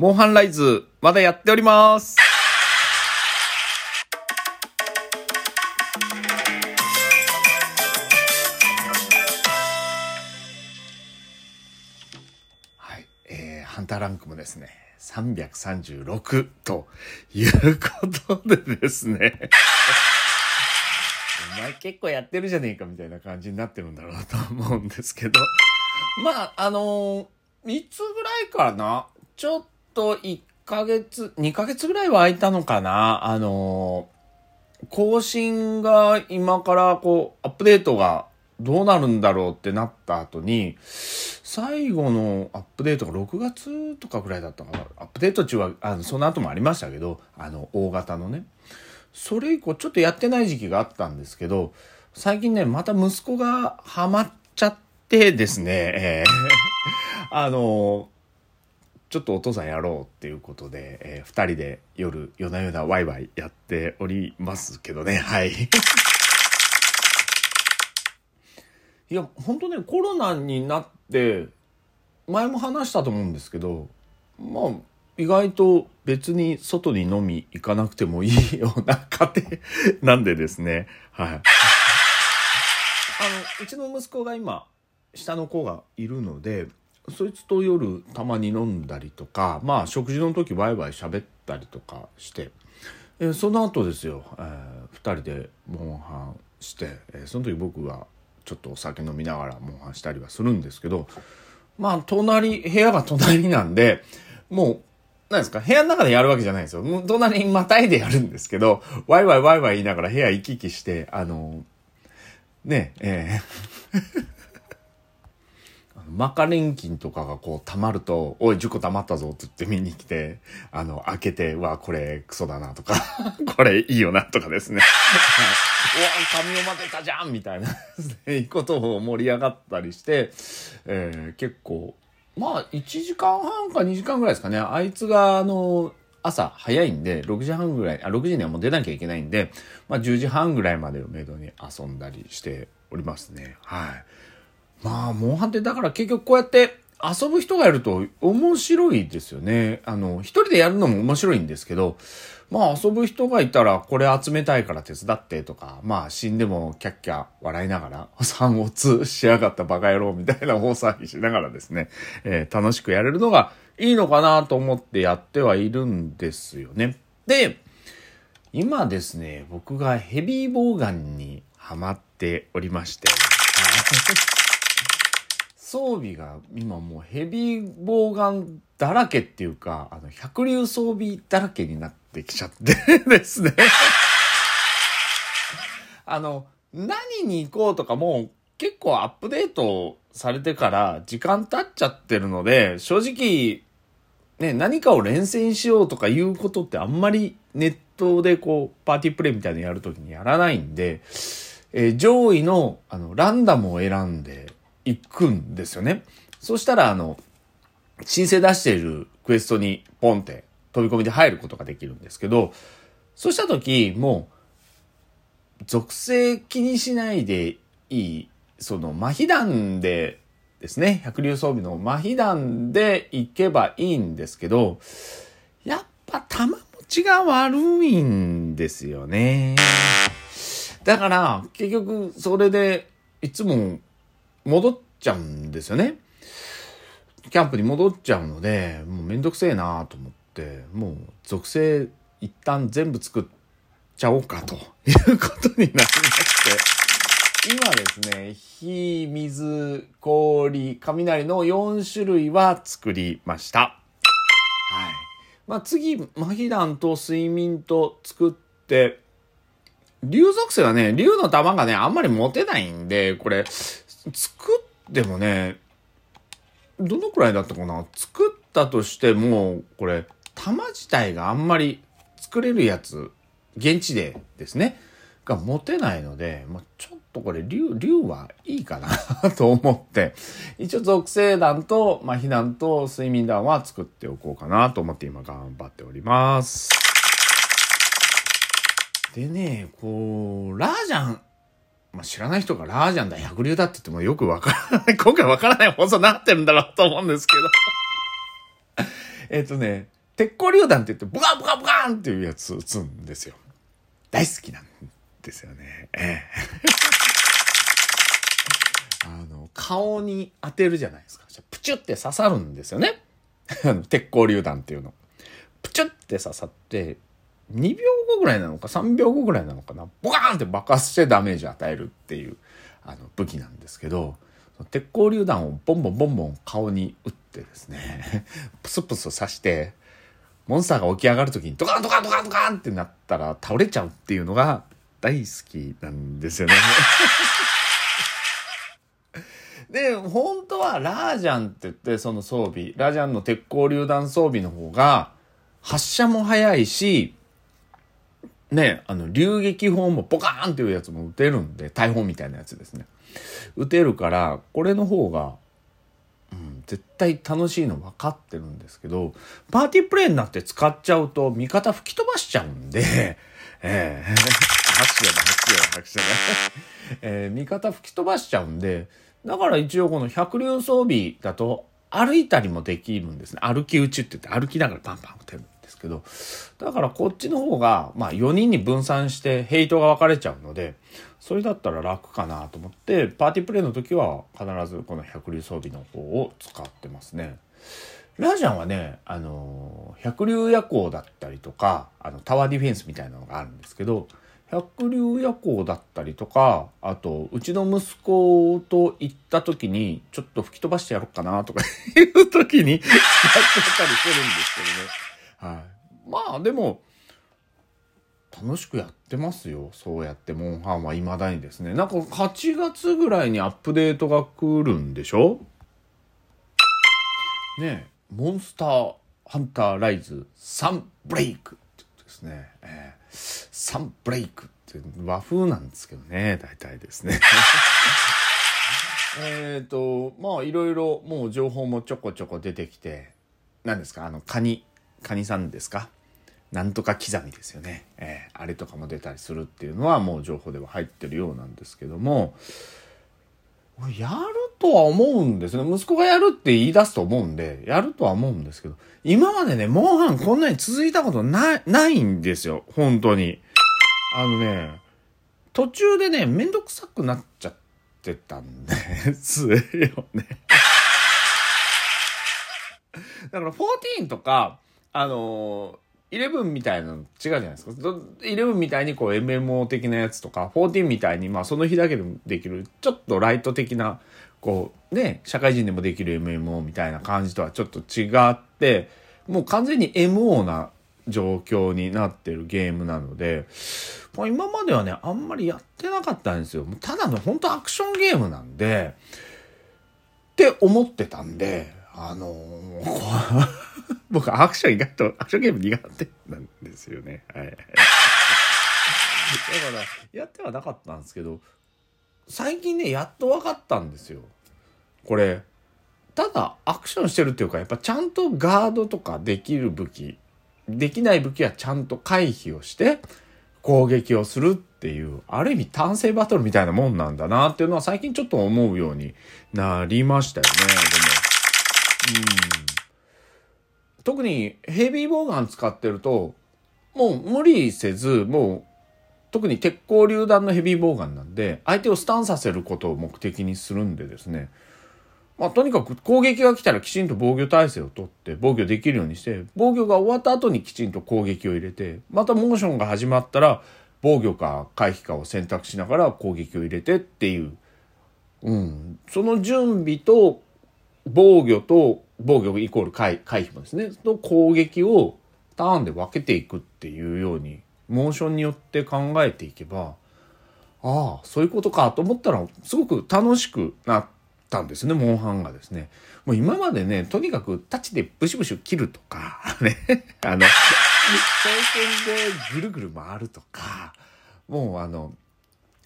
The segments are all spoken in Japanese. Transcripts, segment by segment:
モンハンライズ、まだやっております。はい。えー、ハンターランクもですね、336ということでですね。お前結構やってるじゃねえかみたいな感じになってるんだろうと思うんですけど。まあ、あのー、いつぐらいかなちょっとと1ヶ月、2ヶ月ぐらいは空いたのかな？あのー、更新が今からこう、アップデートがどうなるんだろうってなった後に、最後のアップデートが6月とかぐらいだったかな？アップデート中は、あの、その後もありましたけど、あの、大型のね。それ以降ちょっとやってない時期があったんですけど、最近ね、また息子がハマっちゃってですね、えー あのちょっとお父さんやろうっていうことで、えー二人で夜、夜な夜なワイワイやっておりますけどね、はい。いや、本当ね、コロナになって、前も話したと思うんですけど、まあ、意外と別に外に飲み行かなくてもいいような家庭 なんでですね、はい。あの、うちの息子が今、下の子がいるので、そいつと夜たまに飲んだりとか、まあ食事の時ワイワイ喋ったりとかして、えーその後ですよ、えー二人でモンハンして、えーその時僕がちょっとお酒飲みながらモンハンしたりはするんですけど、まあ隣、部屋が隣なんで、もう、なんですか部屋の中でやるわけじゃないんですよ。隣にまたいでやるんですけど、ワイワイワイワイ言いながら部屋行き来して、あの、ねえ、えーマカレン菌とかがこう溜まると、おい、10個溜まったぞって言って見に来て、あの、開けて、うわ、これクソだなとか、これいいよなとかですね。はい、うわ、髪を待てたじゃんみたいな、い いことを盛り上がったりして、えー結構、まあ、1時間半か2時間ぐらいですかね。あいつが、あの、朝早いんで、6時半ぐらい、あ、6時にはもう出なきゃいけないんで、まあ10時半ぐらいまでをめどに遊んだりしておりますね。はい。まあ、モンハンってだから結局こうやって遊ぶ人がいると面白いですよね。あの、一人でやるのも面白いんですけど、まあ遊ぶ人がいたらこれ集めたいから手伝ってとか、まあ死んでもキャッキャ笑いながら、三を通しやがったバカ野郎みたいな大騒ぎしながらですね、えー楽しくやれるのがいいのかなと思ってやってはいるんですよね。で、今ですね、僕がヘビーボウガンにハマっておりまして、装備が今もうヘビーボウガンだらけっていうか、あの、百竜装備だらけになってきちゃってですね。あの、何に行こうとかもう結構アップデートされてから時間経っちゃってるので、正直、ね、何かを連戦しようとかいうことってあんまりネットでこう、パーティープレイみたいなのやるときにやらないんで、えー上位の、あの、ランダムを選んでいくんですよね。そしたら、あの、申請出しているクエストにポンって飛び込みで入ることができるんですけど、そうしたとき、もう、属性気にしないでいい、その、麻痺弾でですね、百竜装備の麻痺弾で行けばいいんですけど、やっぱ弾持ちが悪いんですよね。だから、結局、それで、いつも戻っちゃうんですよね。キャンプに戻っちゃうので、もうめんどくせえなと思って、もう属性一旦全部作っちゃおうかということになりまして、今ですね、火、水、氷、雷の4種類は作りました。はい。まあ次、麻痺弾と睡眠と作って、竜属性はね、竜の玉がね、あんまり持てないんで、これ、作ってもね、どのくらいだったかな？作ったとしても、これ、玉自体があんまり作れるやつ、現地でですね、が持てないので、まあ、ちょっとこれ、竜、竜はいいかな と思って、一応属性弾と、まあ、避難と睡眠弾は作っておこうかなと思って今頑張っております。でね、こう、ラージャン、まあ、知らない人がラージャンだ、百竜だって言ってもよくわからない、今回わからない放送になってるんだろうと思うんですけど。えっとね、鉄鋼榴弾って言って、ブカブカブカーンっていうやつ撃つんですよ。大好きなんですよね。ええ。あの、顔に当てるじゃないですか。プチュって刺さるんですよね。鉄鋼榴弾っていうの。プチュって刺さって、2秒後ぐらいなのか3秒後ぐらいなのかな。ボカーンって爆発してダメージ与えるっていう、あの、武器なんですけど、鉄鋼榴弾をボンボンボンボン顔に撃ってですね、プスプス刺して、モンスターが起き上がる時にドカンドカンドカンドカンってなったら倒れちゃうっていうのが大好きなんですよね。で、本当はラージャンって言ってその装備、ラージャンの鉄鋼榴弾装備の方が発射も早いし、ね、あの、流撃砲もポカーンっていうやつも撃てるんで、大砲みたいなやつですね。撃てるから、これの方がうん、絶対楽しいの分かってるんですけど、パーティープレイになって使っちゃうと味方吹き飛ばしちゃうんで、ええー、拍手だ、拍手だ、拍手だ。えー、味方吹き飛ばしちゃうんで、だから一応この百竜装備だと歩いたりもできるんですね。歩き打ちって言って歩きながらパンパン打てるけど、だからこっちの方が、まあ4人に分散してヘイトが分かれちゃうので、それだったら楽かなと思ってパーティープレイの時は必ずこの百竜装備の方を使ってますね。ラジャンはね、あの、百竜夜行だったりとか、あの、タワーディフェンスみたいなのがあるんですけど、百竜夜行だったりとか、あと、うちの息子と行った時に、ちょっと吹き飛ばしてやろうかなとかいう時に使ってたりするんですけどね。はい。まあ、でも、楽しくやってますよ。そうやってモンハンは未だにですね。なんか8月ぐらいにアップデートが来るんでしょ？ねえ、モンスターハンターライズ3ブレイクってことですね。えー、3ブレイクって和風なんですけどね、大体ですね。えっと、まあいろいろもう情報もちょこちょこ出てきて、何ですか？あの、カニ、カニさんですか？なんとか刻みですよね、えー、あれとかも出たりするっていうのはもう情報では入ってるようなんですけども。やるとは思うんですね。息子がやるって言い出すと思うんでやるとは思うんですけど。今までねモンハンこんなに続いたことないないんですよ。本当に。あのね途中でねめんどくさくなっちゃってたんですよね。だから14とかあのー11みたいなの違うじゃないですか。11みたいにこう MMO 的なやつとか、14みたいにまあその日だけでもできる、ちょっとライト的な、こうね、社会人でもできる MMO みたいな感じとはちょっと違って、もう完全に MO な状況になってるゲームなので、まあ、今まではね、あんまりやってなかったんですよ。ただの本当アクションゲームなんで、って思ってたんで、あのー 僕アクション意外と、アクションゲーム苦手なんですよね。はい。だから、やってはなかったんですけど、最近ね、やっと分かったんですよ。これ、ただアクションしてるっていうか、やっぱちゃんとガードとかできる武器、できない武器はちゃんと回避をして、攻撃をするっていう、ある意味単性バトルみたいなもんなんだなっていうのは最近ちょっと思うようになりましたよね。でも。うん。特にヘビーボウガン使ってると、もう無理せず、もう、特に鉄鋼榴弾のヘビーボウガンなんで、相手をスタンさせることを目的にするんでですね、まあ、とにかく攻撃が来たらきちんと防御体制をとって防御できるようにして防御が終わった後にきちんと攻撃を入れてまたモーションが始まったら防御か回避かを選択しながら攻撃を入れてっていう、うん、その準備と防御と防御イコール回回避もですね、と攻撃をターンで分けていくっていうように、モーションによって考えていけば、ああ、そういうことかと思ったら、すごく楽しくなったんですね、モンハンがですね。もう今までね、とにかくタッチでブシブシ切るとか、ね、あの、挑戦でぐるぐる回るとか、もうあの、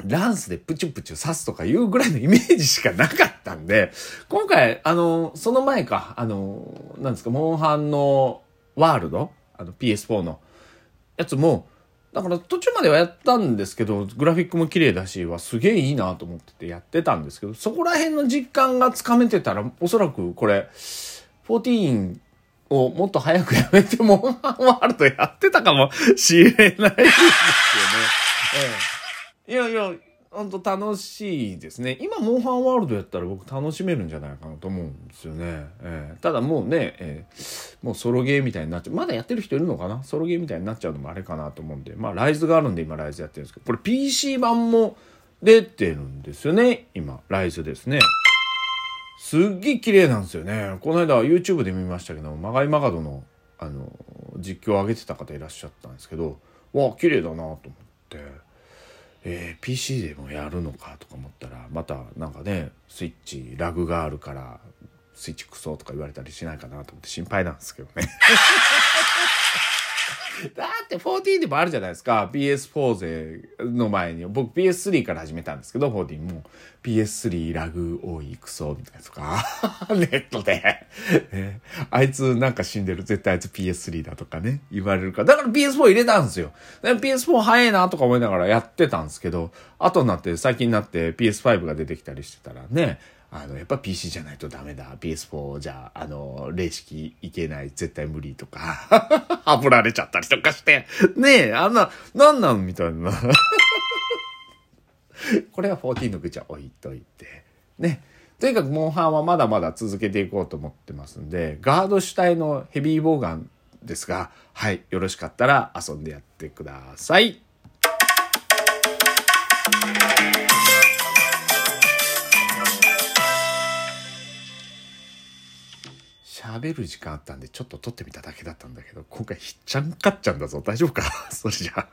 ランスでプチュプチュ刺すとかいうぐらいのイメージしかなかったんで、今回、あの、その前か、あの、なんですか、モンハンのワールドあの PS4 のやつも、だから途中まではやったんですけど、グラフィックも綺麗だし、はすげえいいなと思っててやってたんですけど、そこら辺の実感がつかめてたら、おそらくこれ、14をもっと早くやめて、モンハンワールドやってたかもしれないですよね。ええ、いやいや、ほんと楽しいですね。今、モンハンワールドやったら僕楽しめるんじゃないかなと思うんですよね。ええ、ただもうね、ええ、もうソロゲーみたいになっちゃう。まだやってる人いるのかな？ソロゲーみたいになっちゃうのもあれかなと思うんで。まあ、ライズがあるんで今ライズやってるんですけど、これ PC 版も出てるんですよね。今、ライズですね。すっげえ綺麗なんですよね。この間 YouTube で見ましたけど、まがいまがどの、あの、実況を上げてた方いらっしゃったんですけど、わあ、綺麗だなと思って。えー、PC でもやるのかとか思ったらまたなんかねスイッチラグがあるからスイッチクソとか言われたりしないかなと思って心配なんですけどね。だって14でもあるじゃないですか。PS4 勢の前に。僕 PS3 から始めたんですけど、14も PS3 ラグ多いクソみたいなとか、ネットで、ね、あいつなんか死んでる。絶対あいつ PS3 だとかね、言われるから。だから PS4 入れたんですよ。PS4 早いなとか思いながらやってたんですけど、後になって、最近になって PS5 が出てきたりしてたらね、あの、やっぱ PC じゃないとダメだ。PS4 じゃ、あの、霊式いけない。絶対無理とか、はぶられちゃったりとかして。ねえ、あんな、なんなんみたいな。これは14の口は置いといて。ね。とにかく、モンハンはまだまだ続けていこうと思ってますんで、ガード主体のヘビーボーガンですが、はい、よろしかったら遊んでやってください。喋る時間あったんでちょっと撮ってみただけだったんだけど、今回ひっちゃんかっちゃんだぞ。大丈夫か？それじゃあ。